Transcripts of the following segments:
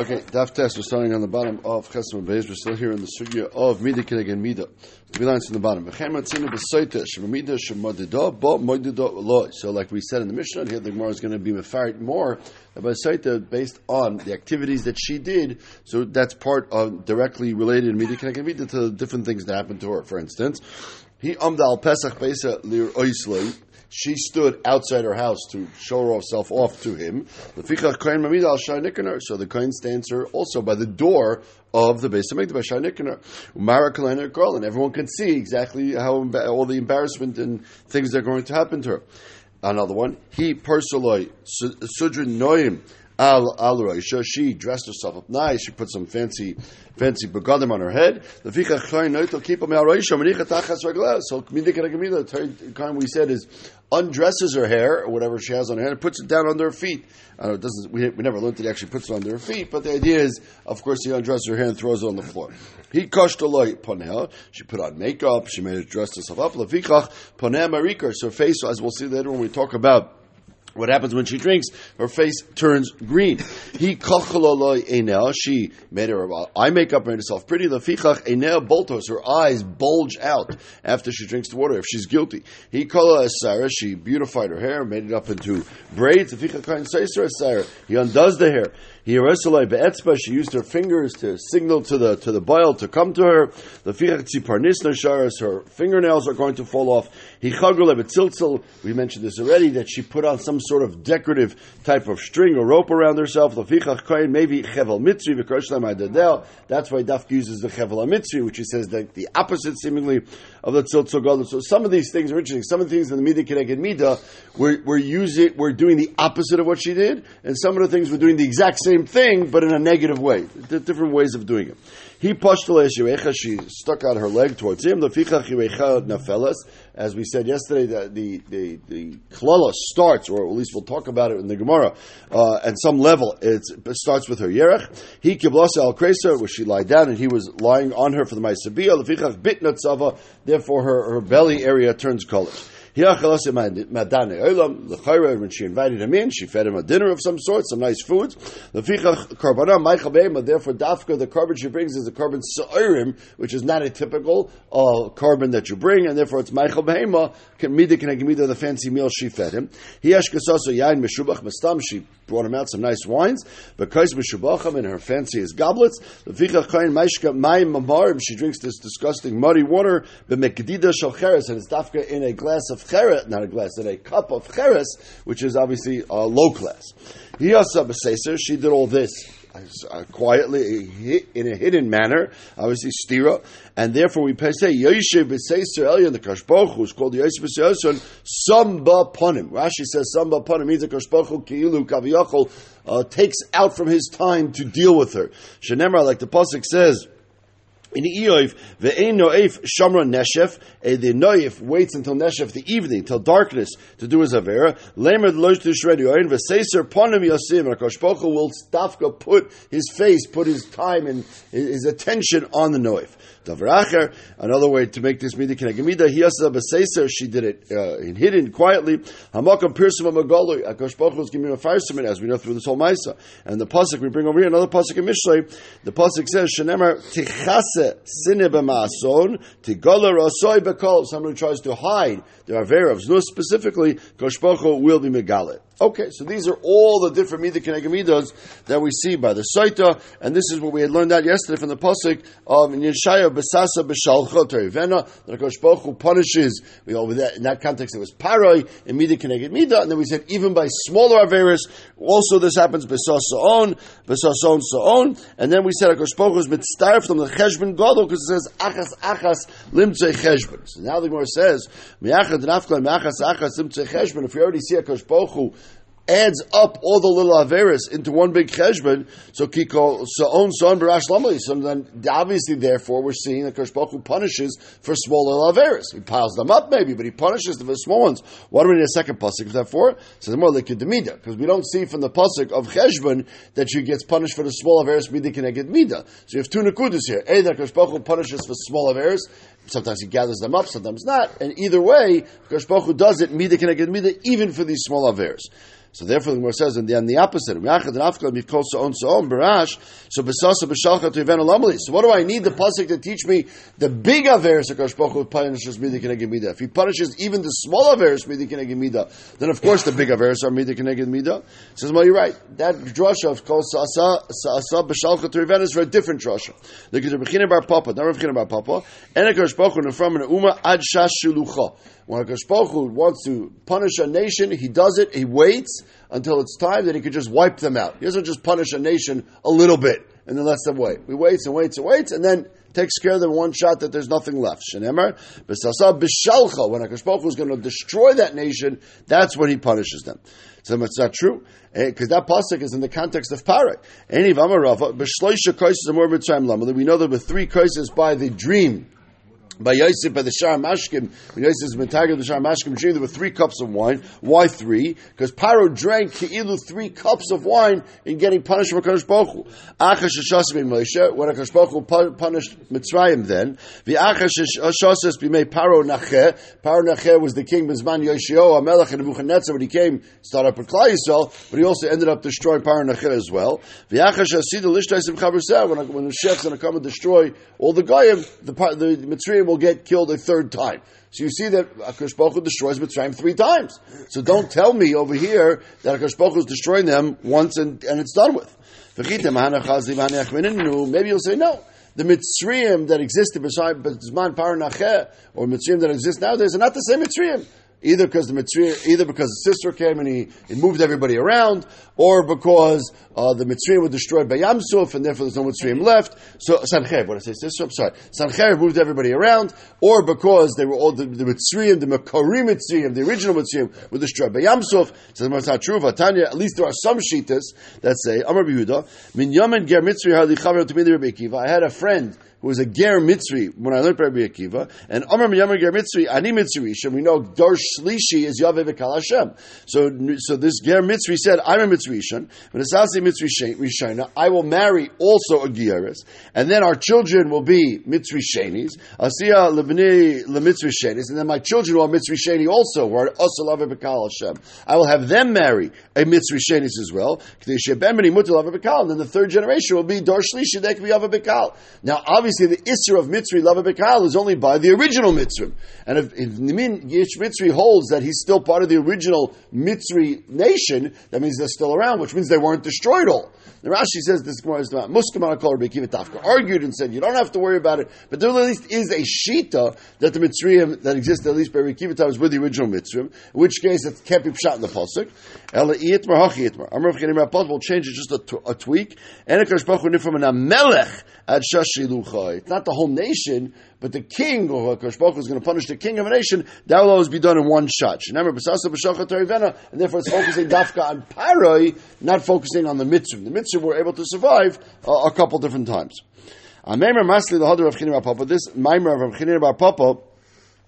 Okay, Daf Test, we're starting on the bottom of Chesed Beis. We're still here in the sugya of Mida Kineg and Mida. Three lines from the bottom. So, like we said in the Mishnah, here the Gemara is going to be mefarit more about Saita based on the activities that she did. So that's part of directly related Mida Kineg and Mida to different things that happened to her. For instance, he umdal Pesach Beisa lir oisloi she stood outside her house to show herself off to him. So the Kohen stands her also by the door of the base of Shai Umara Kalender girl, and everyone can see exactly how all the embarrassment and things that are going to happen to her. Another one, he personally Sudrin Noim al al Roisha. She dressed herself up nice. She put some fancy fancy begadim on her head. The ficha chayin noito keep al Roisha tachas. So the kind we said is undresses her hair or whatever she has on her head and puts it down under her feet. Uh, it doesn't. We, we never learned that he actually puts it under her feet, but the idea is, of course, he undresses her hair and throws it on the floor. He koshed poneh. She put on makeup. She made her dress herself up. Lefichach poneh marikar. So her face, as we'll see later when we talk about what happens when she drinks? Her face turns green. He. She made her eye makeup, made herself pretty. Enel boltos. Her eyes bulge out after she drinks the water. If she's guilty, he kala. She beautified her hair, made it up into braids. He undoes the hair. He She used her fingers to signal to the to the boil to come to her. The her fingernails are going to fall off. We mentioned this already that she put on some sort of decorative type of string or rope around herself. Maybe chevel mitzri That's why Daf uses the chevel mitzri, which he says that the opposite seemingly of the tziltzal gadol. So some of these things are interesting. Some of the things in the midah keneged midah, we're, we're using, we're doing the opposite of what she did, and some of the things we're doing the exact same thing, but in a negative way. The different ways of doing it. He pashtal she stuck out her leg towards him. nafelas. As we said yesterday, the the the, the klala starts, or at least we'll talk about it in the Gemara, uh, at some level. it starts with her yerech. He kiblasa al kreser, where she lied down, and he was lying on her for the ma'asabiyah. Lefichach bit Therefore, her, her belly area turns colors. When she invited him in, she fed him a dinner of some sort, some nice. The Michaema, therefore, dafka, the carbon she brings is a carbon sa'irim, which is not a typical uh, carbon that you bring, and therefore it's Michael Behema, Mida can the fancy meal she fed him. He yain meshubach mastam, she brought him out some nice wines, because meshubacham in her fanciest goblets. She drinks this disgusting muddy water, the Mekdida Shalcheres, and it's dafka in a glass of cheret, not a glass, in a cup of cheres, which is obviously uh, low class. He also she did all this uh, quietly in a hidden manner, obviously stira, and therefore we say Yoshev b'seiser Elyon the Kashboch, who's called Yoshev b'seiser Samba Panim. Rashi says Samba Panim means the Kashboch Kiilu Kaviyachol uh, takes out from his time to deal with her. Shenemar, like the pasuk says in Iyov, ve'ein no'ef shamra neshef, eh, the no'ef waits until neshef, the evening, till darkness, to do his avera. Lemer losh to shredi oin, ve'seiser ponim yosim, and Akash will stafka put his face, put his time and his attention on the no'ef. Davracher, another way to make this midah kenegimida, he also b'seiser, she did it uh, in hidden, quietly. Hamakam pirsim amagolu, Akash Baruch was giving a fire as we know through this whole Maisa. And the pasuk we bring over here, another pasuk in Mishlei, the pasuk says, Shenemar tichase sine b'ma'ason, tigola rasoy bekol, someone who tries to hide the of Znus specifically, Kosh will be megalit. Okay, so these are all the different midah kenegamidas that we see by the Saita, and this is what we had learned out yesterday from the pasuk of Yeshaya Besasa Beshalcha Terivena. That Kosh punishes. We over that in that context it was paroi in midah keneged midah, and then we said even by smaller averis, also this happens Besasa on Besasa on and then we said Kosh Baruch Hu is mitzdarf from the Cheshbon Gadol because it says Achas Achas Limtzei Cheshbon. So now the Gemara says Miachad Nafkal Achas Achas Limtzei Cheshbon. If you already see a adds up all the little averis into one big cheshbon. So kiko saon son barash lamali. So then obviously, therefore, we're seeing that Kosh punishes for smaller averis. He piles them up maybe, but he punishes the small ones. What do we need a second pasuk of that for? So the more like demida because we don't see from the pasuk of cheshbon that she gets punished for the small averis mida get mida. So you have two nakudas here. A that Kosh punishes for small averis. Sometimes he gathers them up, sometimes not. And either way, Kosh does it mida get mida even for these small averis. So therefore, the Gemara says, and then the opposite. So So what do I need the pasuk to teach me the big averis Hakadosh Baruch Hu punishes midah keneged midah? If he punishes even the small averis midah keneged midah, then of course the big averis are midah keneged midah. Says, well, you're right. That drasha of kol sa'asa sa'asa b'shalcha tereven is for a different drasha. At Rebbeinu bar Papa, not Rebbeinu bar Papa. And Hakadosh Baruch Hu from an umma ad shash shulucha. When Hakadosh Baruch Hu wants to punish a nation, he does it. He waits until it's time that he could just wipe them out. He doesn't just punish a nation a little bit and then lets them wait. We waits and waits and waits, and then takes care of them one shot that there's nothing left. Shenemer, b'sasa b'shalcha, when HaKadosh Baruch is going to destroy that nation, that's when he punishes them. So it's not true, because eh, that pasuk is in the context of Parak. Any v'amarava, b'shloisha kaises more mitzrayim. We know there were three kaises by the dream by Yosef by the Shar Mashkim, when Yosef is Metager the Shar Mashkim there were three cups of wine. Why three? Because Paro drank Ke'ilu three cups of wine in getting punished for Kadosh Baruch. Achash Moshe, when Kadosh Baruch punished Mitzrayim then, the Achash Shashasim Bimei Paro Nacheh, Paro Nacheh was the king Mizman Yoshio, Amelech and Nebuchadnezzar when he came, started up with Klai but he also ended up destroying Paro Nacheh as well. The Achash Asida Lishtaisim Chabrusah, when, when the chef's going to come and destroy all the Goyim, the, the Mitzrayim will get killed a third time. So you see that Akash Baruch destroys Mitzrayim three times. So don't tell me over here that Akash Baruch is destroying them once and, and it's done with. Maybe you'll say no. The Mitzrayim that existed beside Zman Paranacheh or Mitzrayim that exists nowadays are not the same Mitzrayim either because the Mitzrayim, either because the sister came and he, he moved everybody around, or because uh, the Mitzrayim were destroyed by Yamsuf and therefore there's no Mitzrayim left. So Sanchev, what I say? Sister, I'm sorry. Sanchev moved everybody around, or because they were all the, the Mitzrayim, the Makari Mitzrayim, the original Mitzrayim were destroyed by Yamsuf. So that's not true. Vatanya, at least there are some shitas that say Amar Yehuda, Min Yamen Ger Mitzri Hali Chaver Rebbe I had a friend who was a Ger Mitzri when I learned Rabbi Akiva, and Amar Miyamar Ger Mitzri, Ani Mitzri, and we know Dar Shlishi is Yahweh V'Kal Hashem. So, so this Ger Mitzri said, I'm a Mitzri when Asasi Mitzri Rishona, I will marry also a Gieris, and then our children will be Mitzri Shenis, Asiya Lebni Lemitzri Shenis, and then my children will Mitzri Sheni also, who are Yahweh V'Kal Hashem. I will have them marry a Mitzri Shenis as well, and then the third generation will be Dar Shlishi, they can be Yahweh Now, obviously, the Isra of Mitzri, Lava Bekal, is only by the original Mitzri. And if, if Nimin Yish Mitzri holds that he's still part of the original Mitzri nation, that means they're still around, which means they weren't destroyed The Rashi says this Gemara is about Muskim Kol Tafka argued and said you don't have to worry about it, but there at least is a shita that the Mitzrayim that exists at least by Rekiva was with the original Mitzrayim, in which case it can't be shot in the pasuk. Ela Iitmar Hachi Itmar. Amrav Chenim will change it just a, t- a tweak. And Akash Baruch from an Amelech at Shashiluchai. It's not the whole nation, but the king, Akash Baruch is going to punish the king of a nation. That will always be done in one shot. And therefore it's focusing Dafka on Paroi, not focusing on the Mitzvah. The Mitzvah were able to survive uh, a couple different times. Maimer Masli, the Hadar of Chinim Papa, this Maimer of Chinim Papa,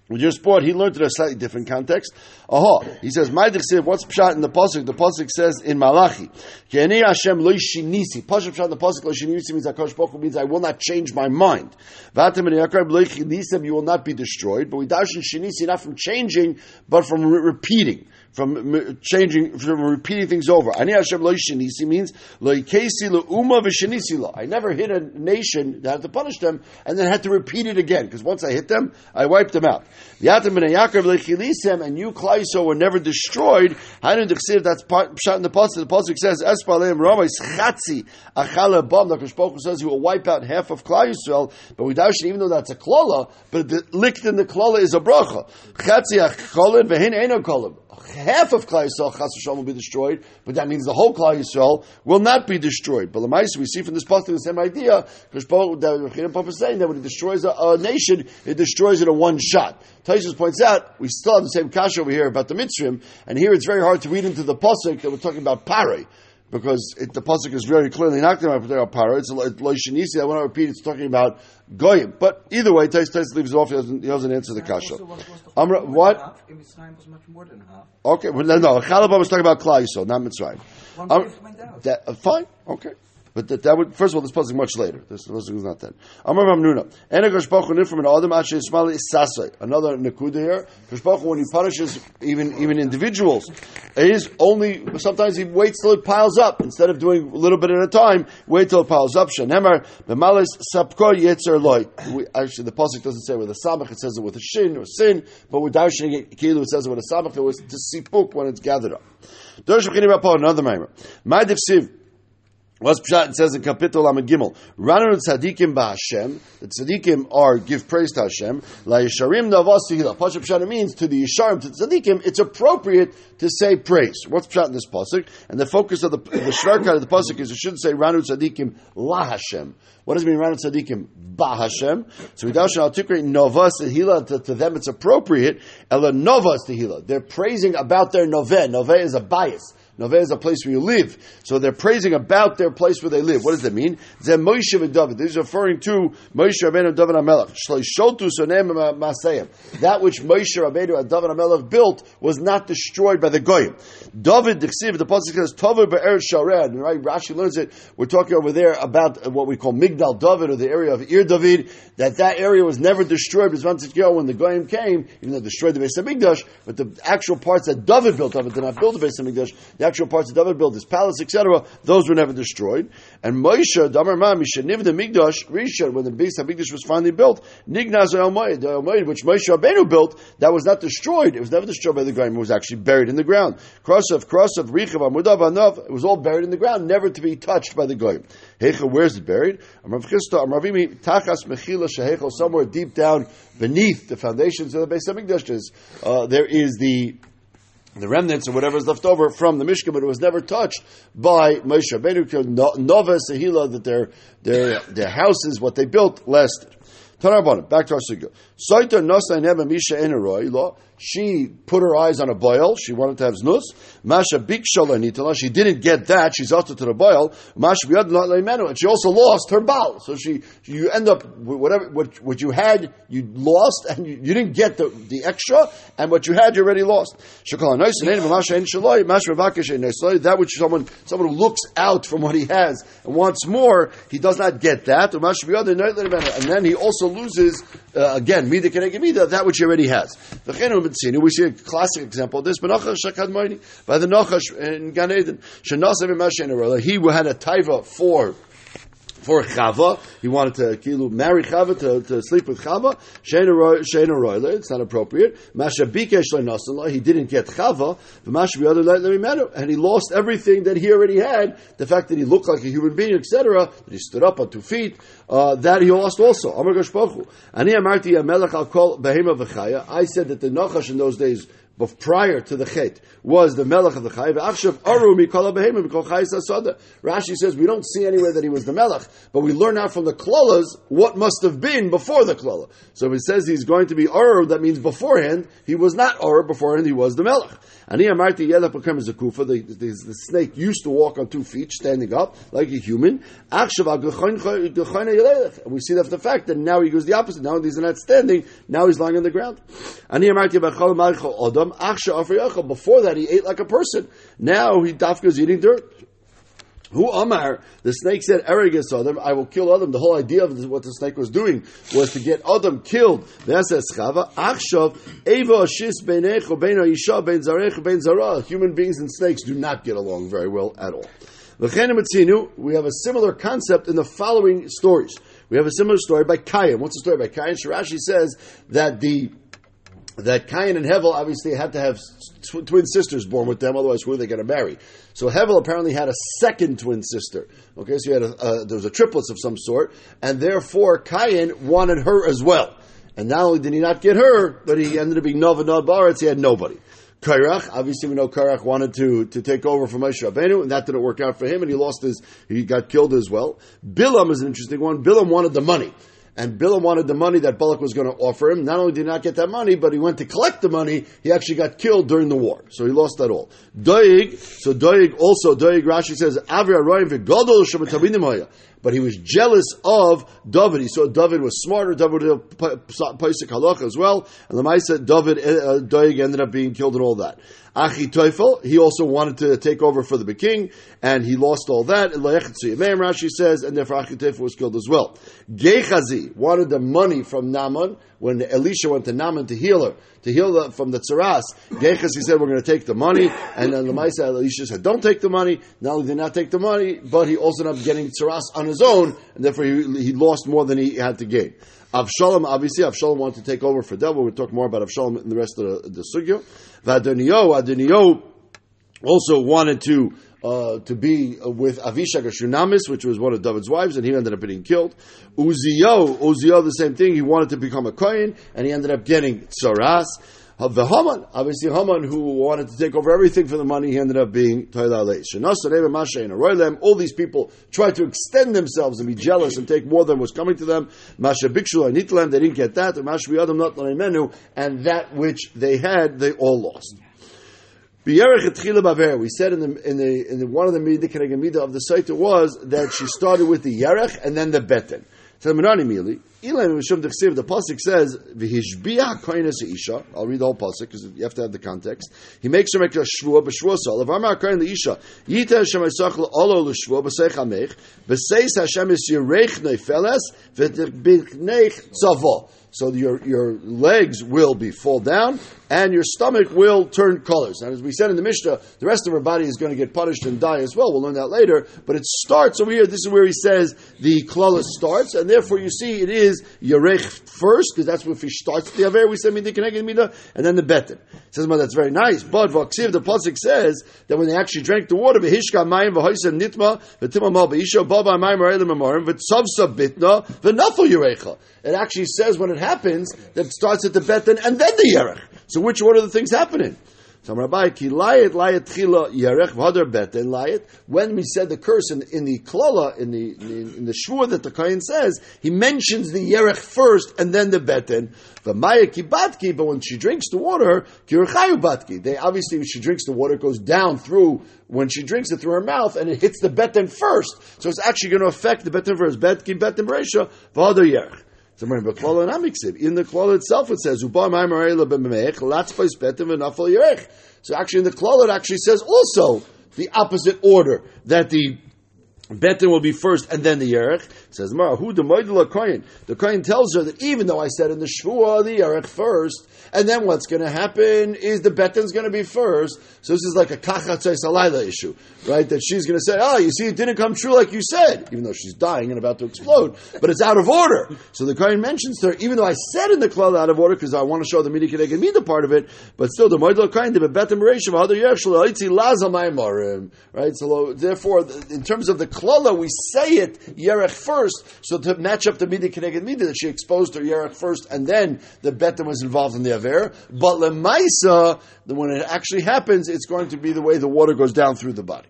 with your sport, he learned it in a slightly different context. Aha, he says, "My said, what's pshat in the pasuk? The pasuk says in Malachi, "Ke'ani Hashem lo shinisi." Pasuk pshat in the pasuk lo shinisi means Hakadosh Baruch means I will not change my mind. V'atem and Yaakov lo you will not be destroyed. But we darshan shinisi not from changing, but from re- repeating from changing, from repeating things over. Ani Hashem lo shenisi means lo ikesi lo uma v'shenisi lo. I never hit a nation that had to punish them and then had to repeat it again because once I hit them, I wiped them out. Yatim ben Yaakov lechilisem and you Klaiso were never destroyed. Hainu dechsiv that's shot in the pasuk. The pasuk says espaleim ramais chatzi achala bam. The Kishpoku says he will wipe out half of Klai Yisrael, but we darshan even though that's a klala, but the licked in the klala is a bracha. Chatzi achalin vehin eno kolim half of Klai Yisrael Chas V'Shalom will be destroyed, but that means the whole Klai Yisrael will not be destroyed. But Lamaisa, we see from this pasuk the same idea, because Papa is saying that when it destroys a, a, nation, it destroys it in one shot. Taisus points out, we still have the same kasha over here about the Mitzrim, and here it's very hard to read into the pasuk that we're talking about Pare because it, the pasuk is very clearly not talking about para. It's loishinisi. I want to repeat. It's talking about goyim. But either way, Tais Tais leaves off. He doesn't, he doesn't answer the kasha. Amra, what? Okay, well, no, no. Chalabah was talking about Klai, so not Mitzrayim. Um, that, uh, fine, okay. But that, that would, first of all, this pasuk much later. This pasuk is not that. Amar Mamnuna. Enegosh Baruch from an Adam Asher Ismail Isasai. Another Nakuda here. Kosh when he punishes even, even individuals, it is only, sometimes he waits till it piles up. Instead of doing a little bit at a time, wait till it piles up. Yetzer Loi. Actually, the pasuk doesn't say with a samach, it says it with a shin or sin, but with darshan it says it with a samach, it was to sipuk when it's gathered up. Another mimer. My Siv. What's Pshat? It says in Kapitel Amid Gimel, Ranun Tzadikim Ba'Hashem, the Tzadikim are give praise to Hashem, La Yisharim Navas Tehillah. Pasha Pshat means to the Yisharim, to Tzadikim, it's appropriate to say praise. What's Pshat in this Pasuk? And the focus of the, the Shvarkat of the Pasuk is you shouldn't say Ranun Tzadikim La Hashem. What does it mean Ranun Tzadikim Ba Hashem? So Midash al Tikri Novas Tehillah, to, them it's appropriate, Ela Novas. They're praising about their Noveh. Noveh is a bias. Noveh is a place where you live. So they're praising about their place where they live. What does that mean? Zeh Moshe David. This is referring to Moshe Rabbeinu David HaMelech. That which Moshe Rabbeinu David HaMelech built was not destroyed by the Goyim. David Dixiv, the Pasuk says, Tover Be'er Shared. Right? Rashi learns it. We're talking over there about what we call Migdal David, or the area of Ir David, that that area was never destroyed when the Goyim came, even though destroyed the Beis HaMikdash, but the actual parts that David built of it did not build the Beis HaMikdash the actual parts that David built, his palace, etc., those were never destroyed. And Moshe, Damar Ma, Mishaniv the Migdash, Rishon, when the Beis HaMikdash was finally built, Nignaz El the El which Moshe Rabbeinu built, that was not destroyed. It was never destroyed by the ground. It was actually buried in the ground. Krosov, Krosov, Richav, Amudav, Anav, it was all buried in the ground, never to be touched by the Goyim. Hecha, where's it buried? Amrav Chisda, Amravimi, Tachas Mechila Shehechel, somewhere deep down beneath the foundations of the Beis HaMikdash, uh, there is the the remnants or whatever is left over from the Mishkan, but it was never touched by Moshe Rabbeinu. Nova Sehila, that their, their, their houses, what they built, lasted. Back to our sugya. Soita nosa neba misha eneroi lo. She put her eyes on a boil. She wanted to have znus. Masha bikshala nitala. She didn't get that. She's after to the boil. Masha biyad not. And she also lost her bow. So she, you end up whatever what, what you had, you lost, and you, you didn't get the, the extra, and what you had, you already lost. That which someone someone who looks out from what he has and wants more, he does not get that. And then he also loses uh, again mida that which he already has. We see a classic example of this. By the Nachash in Gan Eden, he had a taiva for for Chava. He wanted to kilu, marry Chava to, to sleep with Chava. Shena Royle, it's not appropriate. Masha Bikesh he didn't get Chava. And he lost everything that he already had. The fact that he looked like a human being, etc., that he stood up on two feet, uh, that he lost also. Amar Gashpochu. Ani Amarti Amelech Al Kol Behema V'chaya. I said that the Nachash in those days but prior to the chet was the melech of the chayiv. Achshav aru mikol mikol chayis. Rashi says we don't see anywhere that he was the melech, but we learn out from the klolas what must have been before the klola. So it says he's going to be aru, that means beforehand he was not aru. Beforehand he was the melech. Ani amarti yelach becomes a kufa. The, the, the, snake used to walk on two feet, standing up like a human. And we see that the fact that now he goes the opposite. Now he's not standing. Now he's lying on the ground. Ani amarti before that, he ate like a person. Now he dafka is eating dirt. Who Amar, the snake said, Eregas Adam, I will kill Adam. The whole idea of what the snake was doing was to get Adam killed. Human beings and snakes do not get along very well at all. We have a similar concept in the following stories. We have a similar story by Kayan. What's the story by Kayan? Shirashi says that the that Cain and Hevel obviously had to have tw- twin sisters born with them, otherwise who are they going to marry? So Hevel apparently had a second twin sister. Okay, so he had a, there was a triplets of some sort, and therefore Cain wanted her as well. And not only did he not get her, but he ended up being Nova Baritz, he had nobody. Kairach, obviously we know Kairach wanted to, to take over from Moshe Rabbeinu, and that didn't work out for him, and he lost his, he got killed as well. Bilam is an interesting one. Bilam wanted the money and Bilam wanted the money that Balak was going to offer him. Not only did he not get that money, but he went to collect the money. He actually got killed during the war, so he lost that all. Doig, so Doig also Doig Rashi says Avri Aroyim v'Gadol but he was jealous of David. He saw David was smarter. David did Paisik Halach as well, and the Maisa David uh, Doig ended up being killed and all that. Achi Teufel, he also wanted to take over for the king, and he lost all that. Rashi says, and therefore Achi Teufel was killed as well. Gehazi wanted the money from Naaman when Elisha went to Naaman to heal her, to heal her from the tsaras. Gehazi said, we're going to take the money, and then the Maisa Elisha said, don't take the money. Not only did not take the money, but he also ended up getting tsaras on his own, and therefore he, he lost more than he had to gain. Avshalom, obviously, Avshalom wanted to take over for devil. We'll talk more about Avshalom in the rest of the, the sugya. Vadonio, Adonio also wanted to uh, to be with Avishag Shunamis, which was one of David's wives, and he ended up being killed. Uzio, Uzio, the same thing. He wanted to become a kohen, and he ended up getting tsaras the Haman, obviously Haman, who wanted to take over everything for the money, he ended up being Toilale. All these people tried to extend themselves and be jealous and take more than was coming to them. Masha Bikshu Nitlam, they didn't get that. Mashviadam not menu, and that which they had, they all lost. We said in the in the in the, one of the midah of the site was that she started with the yerech and then the beten. The Pasuk says, V'hishbiah koines isha. I'll read the whole Pasuk because you have to have the context. He makes her make a shvua, b'shvua sol. V'amar koin isha, Yita Hashem Yisach l'olo l'shvua, b'seich hamech, b'seis Hashem is yirech neifeles, v'tibichnech tzavo. So your, your legs will be fall down and your stomach will turn colors. And as we said in the Mishnah, the rest of our body is going to get punished and die as well. We'll learn that later. But it starts over here. This is where he says the klala starts. And therefore you see it is Yarech first, because that's where he starts the Aver. We said Midah and then the Betin. He says, well, that's very nice. But Vaksiv, the Pasuk says that when they actually drank the water, V'hishka Mayim V'hoisem Nitma, V'tima Mal B'isha, Baba Mayim V'tzavsa Bitna, V'nafel Yerecha. It actually says when it happens that starts at the Betin and then the Yerech. So which one of the things happening? So Rabbi, ki layet layet chila yerech v'hader beten layet. When we said the curse in, in the klala in the in, in the shvur that the kohen says, he mentions the yerech first and then the beten. V'maya ki batki, but when she drinks the water, kirchayu batki. They obviously when she drinks the water, it goes down through when she drinks it through her mouth and it hits the beten first. So it's actually going to affect the beten first. Betki beten b'reisha v'hader yerech. In the klala itself it says So actually in the klala it actually says also the opposite order that the Betin will be first and then the Yerech. Says Mara, who the Kohen? The Kohen tells her that even though I said in the Shvua the Yerech first, and then what's going to happen is the Betin's going to be first. So this is like a Kachatzai Salayla issue, right? That she's going to say, oh, you see, it didn't come true like you said, even though she's dying and about to explode, but it's out of order. So the Kohen mentions to her, even though I said in the Klal out of order because I want to show the Midi Kedeg me the part of it, but still the Moedel Kohen, the Betin Bereshav, other Yerech, right? So therefore, in terms of the klala, we say it yerech first, so to match up the midah connected midah that she exposed her yerech first, and then the betam was involved in the aver. But lemaisa, when it actually happens, it's going to be the way the water goes down through the body.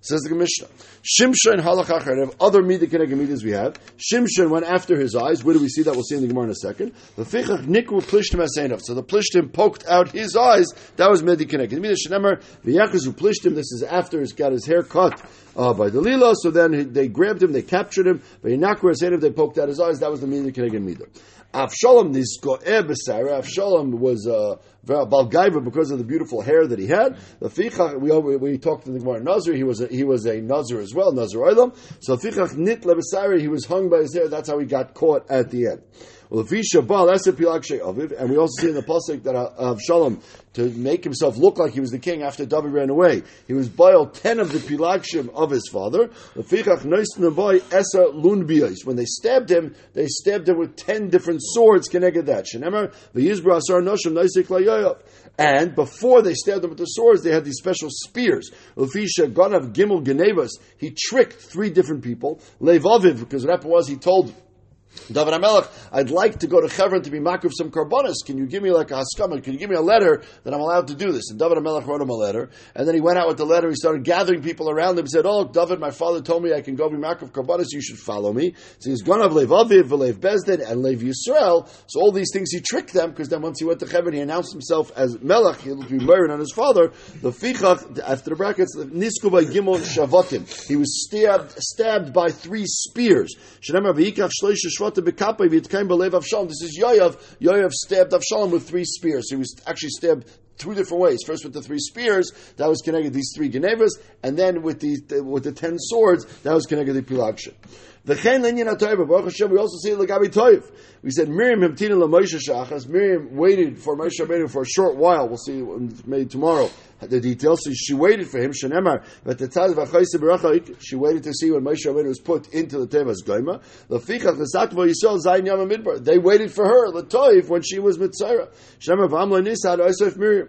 Says the Mishnah. Shimshon and halachach other midah midas we have. Shimshon went after his eyes. Where do we see that? We'll see in the Gemara in a second. The fichach nikru plishtim asenov. So the plishtim poked out his eyes. That was midah keneged midas. Shenemer v'yachazu plishtim. This is after he's got his hair cut uh, by Delilah. So then they grabbed him, they captured him. V'yinakru asenov. They poked out his eyes. That was the midah keneged midah. Avshalom, this go'eh b'sara, Avshalom was uh, Balgaiva because of the beautiful hair that he had. The fichach, we, we talked in the Gemara Nazir, he was a, he was a Nazir as Nazir Olam. So fichach nit lebesari, he was hung by his hair. That's how he got caught at the end. Aviv, and we also see in the pasuk that uh, Avshalom to make himself look like he was the king after David ran away. He was boiled ten of the Pilagshim of his father. When they stabbed him, they stabbed him with ten different swords. That. And before they stabbed him with the swords, they had these special spears. Lefisha Ganav Gimel Genevas. He tricked three different people. Levaviv, because what happened was he told David Amelech, I'd like to go to Hebron to be makuf some karbonis. Can you give me like a haskama? Can you give me a letter that I'm allowed to do this? And David Amelech wrote him a letter, and then he went out with the letter. He started gathering people around him. He said, "Oh, David, my father told me I can go be makuf karbonis. You should follow me." So he's gone of lev aviv, v'lev bezdin, and lev Yisrael. So all these things he tricked them because then once he went to Hebron, he announced himself as Melech. He'll be married on his father. The fichach after the brackets nisku by gimel shavatim. He was stabbed stabbed by three spears. This is Yoav. Yoav stabbed Avshalom with three spears. He was actually stabbed two different ways. First with the three spears, that was connected these three Genevas, and then with the, with the ten swords, that was connected the Pilagshin. We also see Lagabi Toiv. We said Miriam Himtina LaMoshe Shachas. Miriam waited for Moshe Rabbeinu for a short while. We'll see maybe tomorrow the details. So she waited for him. Shenemar, but the Taz V'Chayse She waited to see when Moshe Rabbeinu was put into the Tevas Goima. Lefichach L'Satvo Yisrael Zayin Yom Midbar. They waited for her Latoiv when she was Mitzayra. Shenemar V'Amla Nisad Osef Miriam.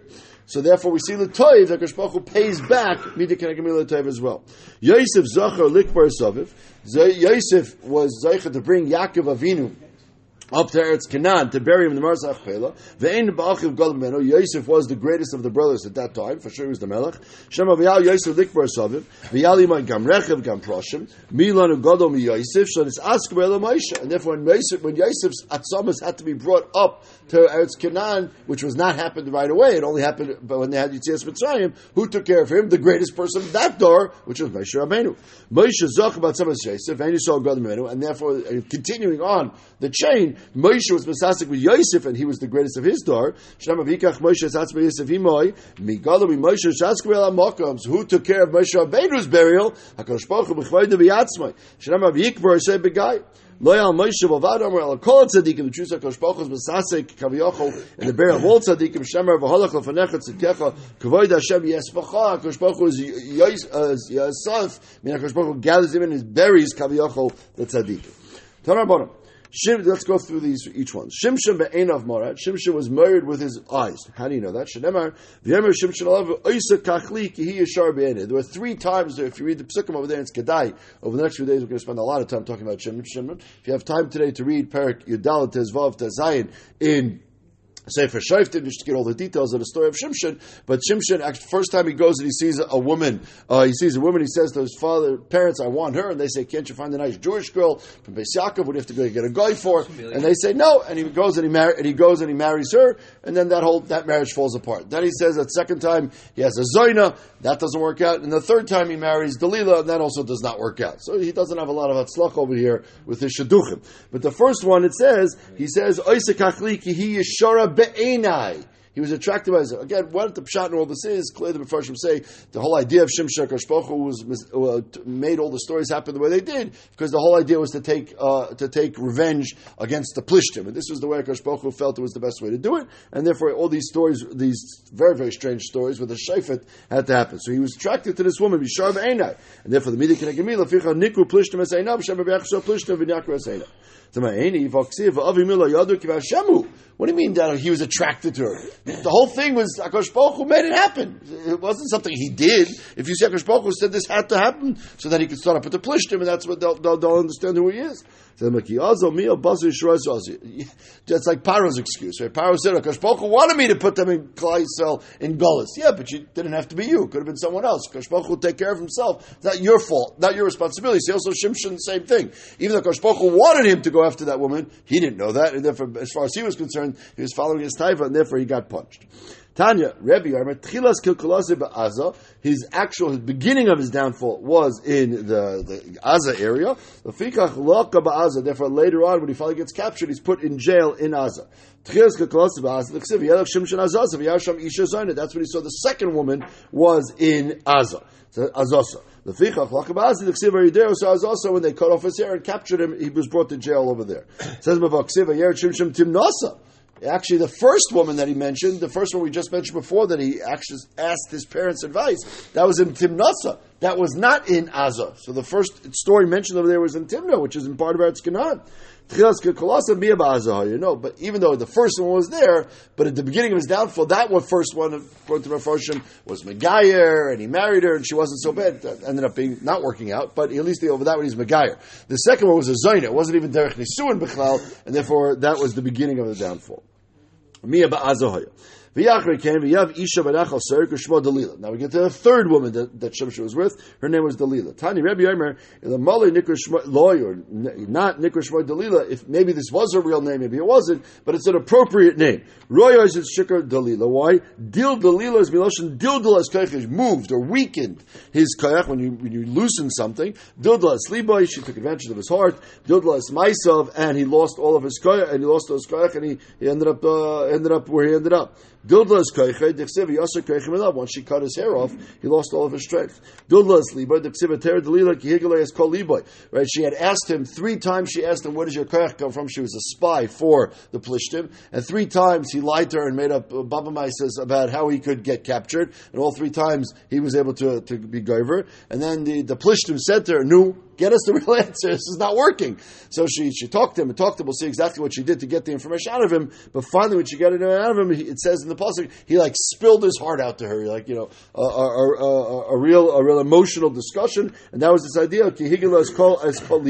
So therefore, we see the toiv that Kosh pays back midikanagami toiv as well. Yosef zachar likbar. Yosef was zeicha to bring Yaakov Avinu up to Eretz Canaan to bury him in the Marzach Pela. Ve'ein ba'achiv golim meno. Yosef was the greatest of the brothers at that time. For sure, he was the melech. Shema v'yal Yosef likbar savim. V'yal imay gam rechev gam proshim. Milan ugodol mi Yosef. It's ask Moshe. And therefore, when Yosef, when Yosef's atzamas had to be brought up to Eretz Canaan, which was not happened right away, it only happened when they had Yitzias Mitzrayim. Who took care of him? The greatest person of that door, which was Moshe Rabbeinu. Moshe zoch about some of Yosef, and he saw godim meno, and therefore, continuing on the chain, Moshe was Masasik with Yosef, and he was the greatest of his door. Shem Avikach Moshe Satz Yosef Imoy, Migalu Moshe Shaskvel Amokoms, who took care of Moshe Rabbeinu's burial, HaKadosh Baruch Hu B'chvayda B'yatzmai. Shem Avik Bar Begai. Loyal Moshe Bavad Amar El Kol Tzadikim. The truth Hu Masasik Kaviyachol and the burial of all Tzadikim. Shemer V'Holach Lefanecha Tzidkecha Kavoid Hashem Yesfacha. Hakadosh Baruch is Yasaf. Uh, mean Hakadosh gathers him and his buries Kaviyachol the Tzadikim. Tanarbonim. Shim, let's go through these each one. Shimshon be'enav marad. Shimshon was married with his eyes. How do you know that? Shenemar v'yemer Shimshon alav oisa kachli ki hi yashar be'ened. There were three times there. If you read the psukim over there, it's kedai. Over the next few days, we're going to spend a lot of time talking about Shimshon. If you have time today to read Parak Yudalat Tezvav Tezayin in Sefer just to get all the details of the story of Shimshon. But Shimshon, actually, first time he goes and he sees a woman, uh, he sees a woman, he says to his father, parents, I want her. And they say, can't you find a nice Jewish girl from Beis Yaakov? What do you have to go get a guy for? And they say, no. And he goes and he, mar- and he goes and he marries her. And then that whole, that marriage falls apart. Then he says that second time he has a Zoina. That doesn't work out. And the third time he marries Delilah, and that also does not work out. So he doesn't have a lot of hatzlach over here with his shaduchim. But the first one, it says, he says, Oisekachli ki hi yeshara be'enai. He was attracted by it. Again, what the pshat and all this is, clearly the Mepharshim say, the whole idea of Shimshon Kashpochu was uh, made all the stories happen the way they did, because the whole idea was to take uh, to take revenge against the Plishtim. And this was the way Kashpochu felt it was the best way to do it, and therefore all these stories, these very, very strange stories with the Shafet had to happen. So he was attracted to this woman, Bishar Be'enai. And therefore the Midah Kenegimila, Ficha Nikru Plishtim Esainab, Shem Be'echso Plishtim V'nyakra Esainab. What do you mean that he was attracted to her? The whole thing was Akash Baruch made it happen. It wasn't something he did. If you see Akash Baruch said this had to happen so that he could start up with the plishtim, and that's what they'll, they'll, they'll understand who he is. That's like Paro's excuse. Right? Paro said, Akash Baruch wanted me to put them in Klai in Gullus. Yeah, but you didn't have to be you. It could have been someone else. Akash will take care of himself. It's not your fault, not your responsibility. See, also Shimshon, same thing. Even though Akash wanted him to go after that woman, he didn't know that, and therefore, as far as he was concerned, he was following his taiva, and therefore he got punched. Tanya, Rebbe Armer, Tchilas Kilkulase Ba'aza, his actual, his beginning of his downfall was in the, the Aza area. The Fikach Loka Ba'aza, therefore later on, when he finally gets captured, he's put in jail in Aza. Tchilas Kilkulase Ba'aza, Ksiv, Yelach Shimshon Azaz, Yasham Isha Zayna. That's when he saw the second woman was in Aza. So, Azasa. The Fichach Lakabazi, the Ksiva Yideo, so also when they cut off his hair and captured him, he was brought to jail over there. Says about Ksiva Yer Shimshon Timnasa. Actually, the first woman that he mentioned, the first one we just mentioned before, that he actually asked his parents' advice, that was in Timnasa. That was not in Aza. So the first story mentioned over there was in Timna, which is in part of Eretz Canaan. You know, but even though the first one was there, but at the beginning of his downfall, that one first one, according to Rafoshim, was Megayer, and he married her, and she wasn't so bad. That ended up being not working out, but at least over that one he's Megayer. The second one was a Zaina. It wasn't even Derech Nisuin Bechlal, and therefore that was the beginning of the downfall. Mia Now we get to the third woman that, that Shimshon was with. Her name was Dalila. Tani Rebbe Yomer, the Mali lawyer, not Nikrishmoy Dalila. If maybe this was a real name, maybe it wasn't, but it's an appropriate name. Roy is Shikar Dalila. Why? Dil Dalila is Miloshin. Dildal is moved or weakened his Kayach when you when you loosen something. Dildal is Liboy. She took advantage of his heart. Dildal is Maisav, and he lost all of his Kayach, and he lost those Kayach, and he, he ended up uh, ended up where he ended up. Dudla is koichet, dechsiv yosser koichem elav. Once she cut his hair off, he lost all of his strength. Dudla is liboy, dechsiv ter delila kihigale is kol liboy. Right? She had asked him three times. She asked him, "Where does your koich come from?" She was a spy for the plishtim, and three times he lied to her and made up uh, Baba says about how he could get captured, and all three times he was able to to be gover. And then the the plishtim said to her. Get us the real answer. This is not working. So she, she talked to him and talked to him. We'll see exactly what she did to get the information out of him. But finally, when she got it out of him, it says in the pasuk, he like spilled his heart out to her. Like you know, a, a, a, a real a real emotional discussion, and that was this idea. Kihigila is called as kol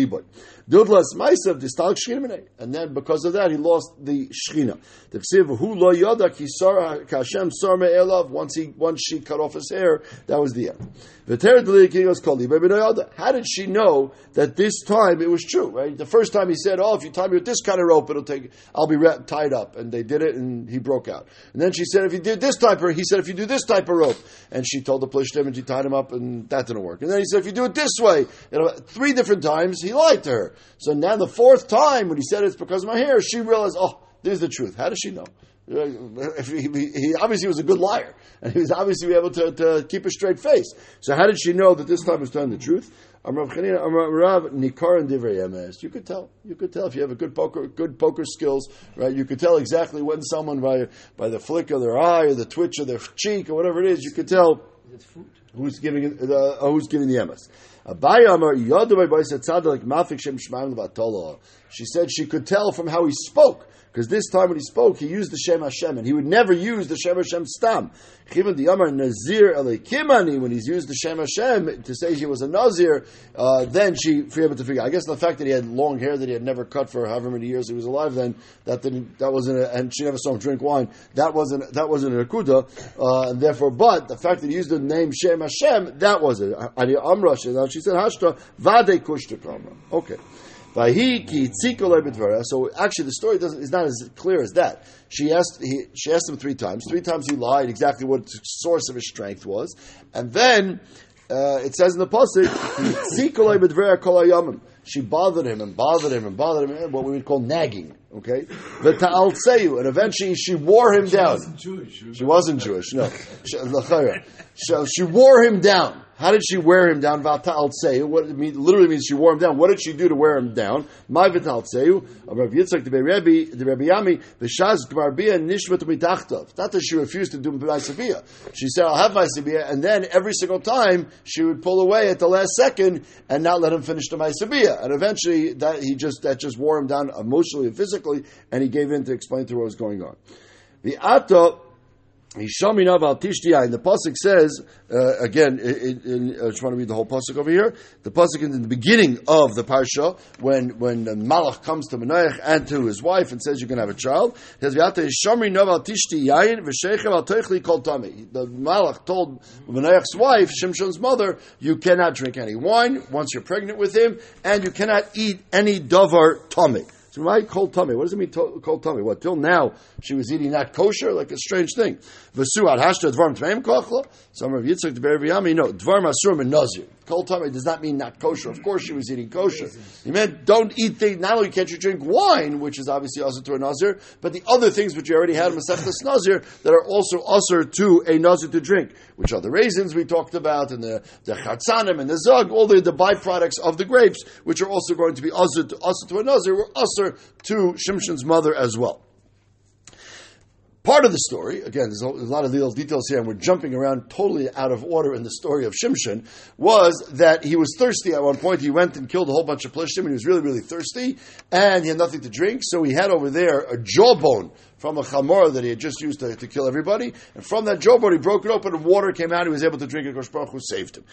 Dudlas Maisav distalk Shechina And then because of that, he lost the Shechina. The Ksiv, who lo yodak, he saw Hashem sarme elav, once he, once she cut off his hair, that was the end. How did she know that this time it was true, right? The first time he said, oh, if you tie me with this kind of rope, it'll take, I'll be tied up. And they did it and he broke out. And then she said, if you do this type of, he said, if you do this type of rope. And she told the plishtim and she tied him up and that didn't work. And then he said, if you do it this way, three different times, he lied to her. So now the fourth time when he said it's because of my hair, she realized, oh, there's the truth. How does she know? He, he, obviously was a good liar, and he was obviously able to, to keep a straight face. So how did she know that this time was telling the truth? You could tell. You could tell if you have a good poker, good poker skills, right? You could tell exactly when someone by by the flick of their eye or the twitch of their cheek or whatever it is. You could tell who's giving the uh, who's giving the emes. She said she could tell from how he spoke because this time when he spoke, he used the Shem Hashem, and he would never use the Shem Hashem stam. Even the Yamar Nazir Kimani, when he's used the Shem Hashem to say he was a Nazir, uh, then she be able to figure. I guess the fact that he had long hair that he had never cut for however many years he was alive, then that didn't, that wasn't, a, and she never saw him drink wine. That wasn't that wasn't a kuda, uh, and therefore, but the fact that he used the name Shem Hashem, that was it. Ani Amra, she said Hashta Vade Kushta Okay. So actually, the story doesn't is not as clear as that. She asked he, she asked him three times. Three times he lied exactly what the source of his strength was, and then uh, it says in the pasuk, she bothered him and bothered him and bothered him, what we would call nagging. Okay, the ta'al and eventually she wore him she down. Wasn't Jewish. She wasn't Jewish. No, she, she wore him down. How did she wear him down? Vata'al tseu. What it mean, literally means she wore him down. What did she do to wear him down? My v'tal tseu. Rav Yitzchak the Rebbe the Rebbe Yami v'shaz gmarbia nishmat mitachtav. Not that she refused to do my sabia. She said, "I'll have my sabia," and then every single time she would pull away at the last second and not let him finish the my sabia. And eventually, that he just that just wore him down emotionally and physically, and he gave in to explain to her what was going on. The ato Hishamina al Tishtiya, and the pasuk says uh, again. In, in, I just want to read the whole pasuk over here. The pasuk in the beginning of the parsha, when when the Malach comes to Manoach and to his wife and says, "You're going to have a child," he says, "V'yata Hishamri al Tishti Yayin v'Sheichem al Toichli Kol Tami." The Malach told Manoach's wife, Shimshon's mother, "You cannot drink any wine once you're pregnant with him, and you cannot eat any davar tummy." So why cold tummy? What does it mean to, cold tummy? What till now she was eating not kosher, like a strange thing. V'suat hashta dvarm tmeim kochla. Some of Yitzchak the Beriviyami, no dvarm asurim and nazir. Cold tummy does not mean not kosher. Of course she was eating kosher. He meant don't eat things. Not only can't you drink wine, which is obviously also to a nazir, but the other things which you already had masechtas nazir that are also usher to a nazir to drink, which are the raisins we talked about and the the chatzanim and the zug, all the, the byproducts of the grapes, which are also going to be usher to, usher to a nazir, were usher to Shimshon's mother as well. Part of the story, again, there's a, lot of little details here, and we're jumping around totally out of order in the story of Shimshon, was that he was thirsty at one point. He went and killed a whole bunch of plishtim, and he was really, really thirsty, and he had nothing to drink, so he had over there a jawbone from a chamor that he had just used to, to, kill everybody. And from that jawbone, he broke it open and water came out. He was able to drink it. Kosh Baruch saved him.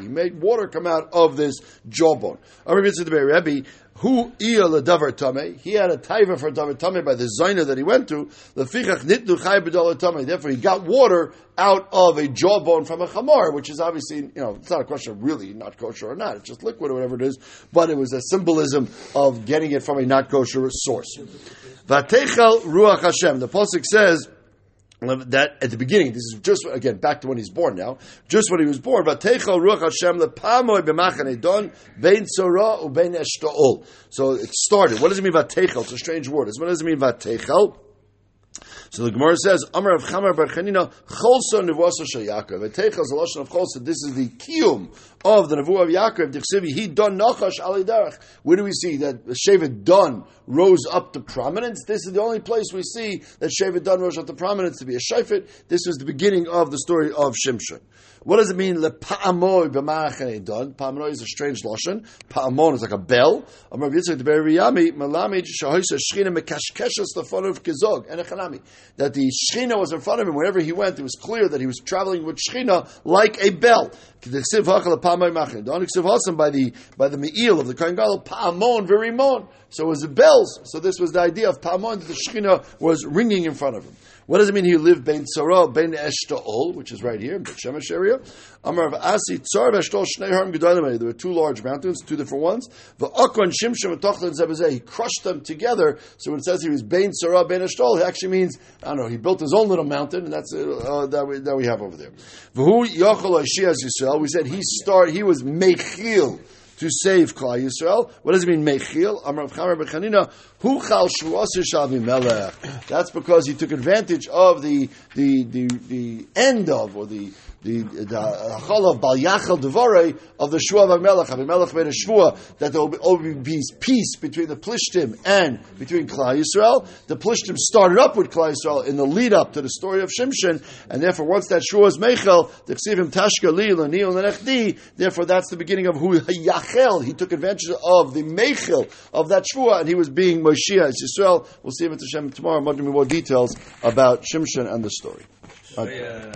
He made water come out of this jawbone. Who iya ledavar tame? He had a taiva for davar tame by the zayna that he went to. The fichach nitnu chay tame. Therefore, he got water out of a jawbone from a chamar, which is obviously you know it's not a question of really not kosher or not. It's just liquid or whatever it is. But it was a symbolism of getting it from a not kosher source. Vatechal ruach Hashem. The pasuk says that at the beginning, this is just again back to when he's born now, just when he was born. But Teichel Ruach Hashem lepamoy b'machane don bein tzora ubein eshtaol. So it started. What does it mean about Teichel? It's a strange word. What does it mean about Teichel? So the Gemara says, Amar of Chamar Bar Chanina, Cholso Nevuasa Shal Yaakov. Takes us a lotion of Cholso. This is the kiyum of the Nevu of Yaakov. Dichsivi, he don nachash ali. Where do we see that Shevet Don rose up to prominence? This is the only place we see that Shevet Don rose up to prominence to be a Shefet. This was the beginning of the story of Shimshon. What does it mean? Le pa'amoy b'ma'achanei don. Pa'amoy is a strange lashon. Pa'amon is like a bell. Amar Yitzchak Deber Yami Malamid Shahoisa Shchina Mekashkeshas the front of Kizog and Echanami. That the Shchina was in front of him whenever he went. It was clear that he was traveling with Shchina like a bell. By the by the me'il of the Kohen Gadol, Pa'amon verimon. So it was the bells. So this was the idea of that the Shechina was ringing in front of him. What does it mean he lived Bein Tzara, Bein Eshtaol, which is right here in the Shemesh area? Amar of Asi, Tzar Eshtaol, Shnei Harim Gedolim. There were two large mountains, two different ones. V'akon Shimshon V'tochlan Zebazeh. He crushed them together. So when it says he was Bein Tzara, Bein Eshtaol, it actually means, I don't know, he built his own little mountain, and that's uh, that, we, that we have over there. V'hu Yochel Ashias Yisrael. We said he start, he was Mechil to save Klal Yisrael. What does it mean, Mechil? Amar Chamer Bechanina, Hu Chal Shuasir That's because he took advantage of the, the, the, the end of, or the, the the uh, Chol of Bal Yachal Devorei of the Shua of Abimelech. Abimelech made a Shua that there will be peace between the Plishtim and between Klal Yisrael. The Plishtim started up with Klal Yisrael in the lead up to the story of Shimshon, and therefore once that Shua is Mechel, the Ksivim Tashka Li Lanil Nenechdi, therefore that's the beginning of Hu Yachel. He took advantage of the Mechel of that Shua, and he was being Moshiach Yisrael. We'll see if it's Hashem tomorrow. Much more details about Shimshon and the story. Okay.